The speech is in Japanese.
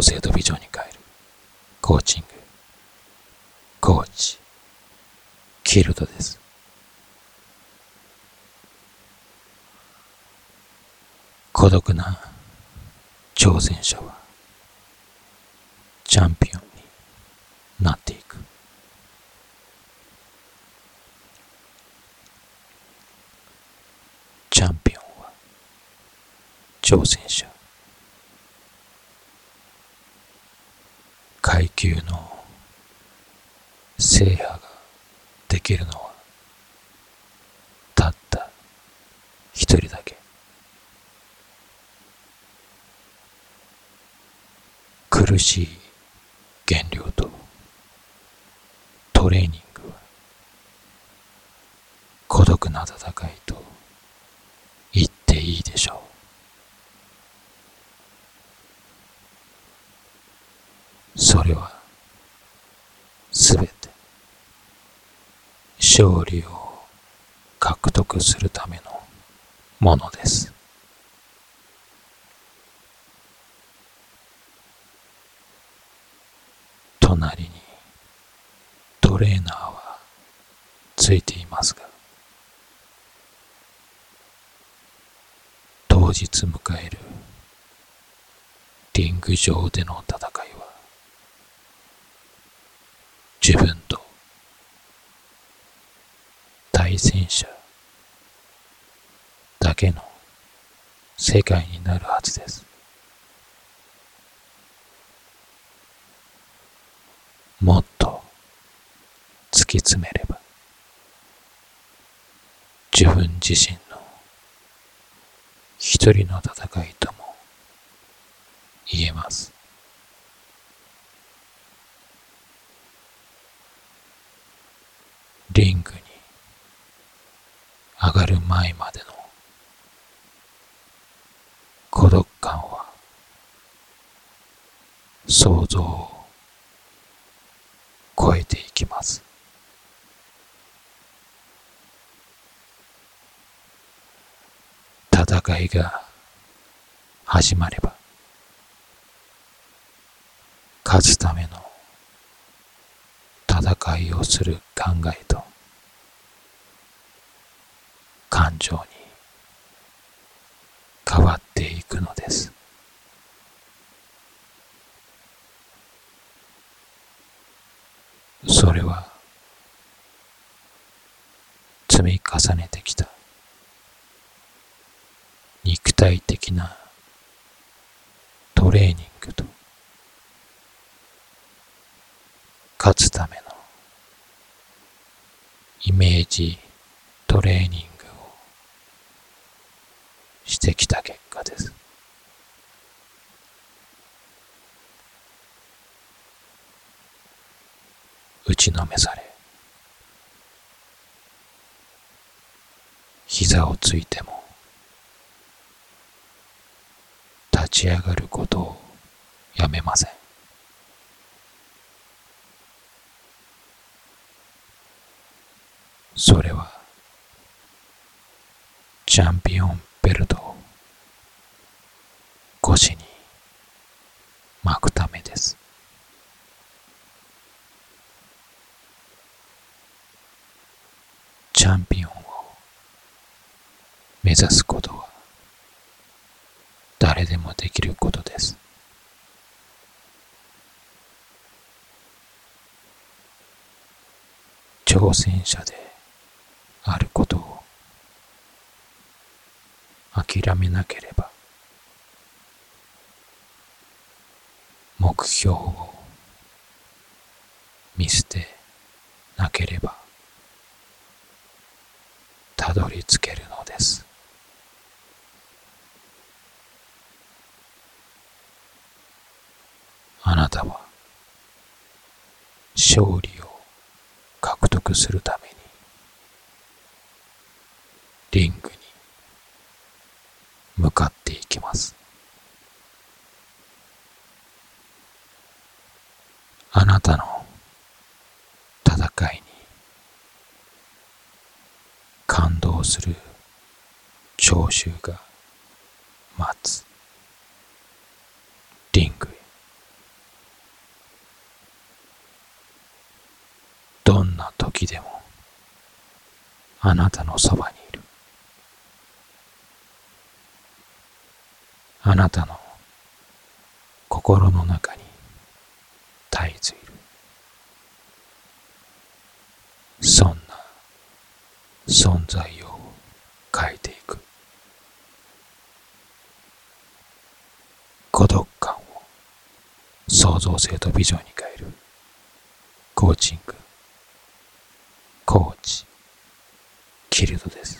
同性と美女に変える。コーチング。コーチ。キルドです。孤独な挑戦者はチャンピオンになっていく。チャンピオンは挑戦者。階級の制覇ができるのはたった一人だけ。苦しい減量とトレーニングは孤独な戦いと言っていいでしょう。それはすべて勝利を獲得するためのものです。隣にトレーナーはついていますが当日迎えるリング上での戦いは自分と対戦者だけの世界になるはずです。もっと突き詰めれば自分自身の一人の戦いとも言えます。リングに上がる前までの孤独感は想像を超えていきます。戦いが始まれば勝つための戦いをする考えと感情に変わっていくのです。それは積み重ねてきた肉体的なトレーニングと勝つためのイメージトレーニングしてきた結果です。打ちのめされ膝をついても立ち上がることをやめませんそれはチャンピオンベルトを腰に巻くためですチャンピオンを目指すことは誰でもできることです。挑戦者であること諦めなければ目標を見捨てなければたどり着けるのです。あなたは勝利を獲得するためにリングに向かっていきます。あなたの戦いに感動する聴衆が待つ。リングへ。どんな時でもあなたのそばにいる。あなたの心の中に絶えずいる。そんな存在を変えていく。孤独感を創造性とビジョンに変える。コーチング。コーチ。キルドです。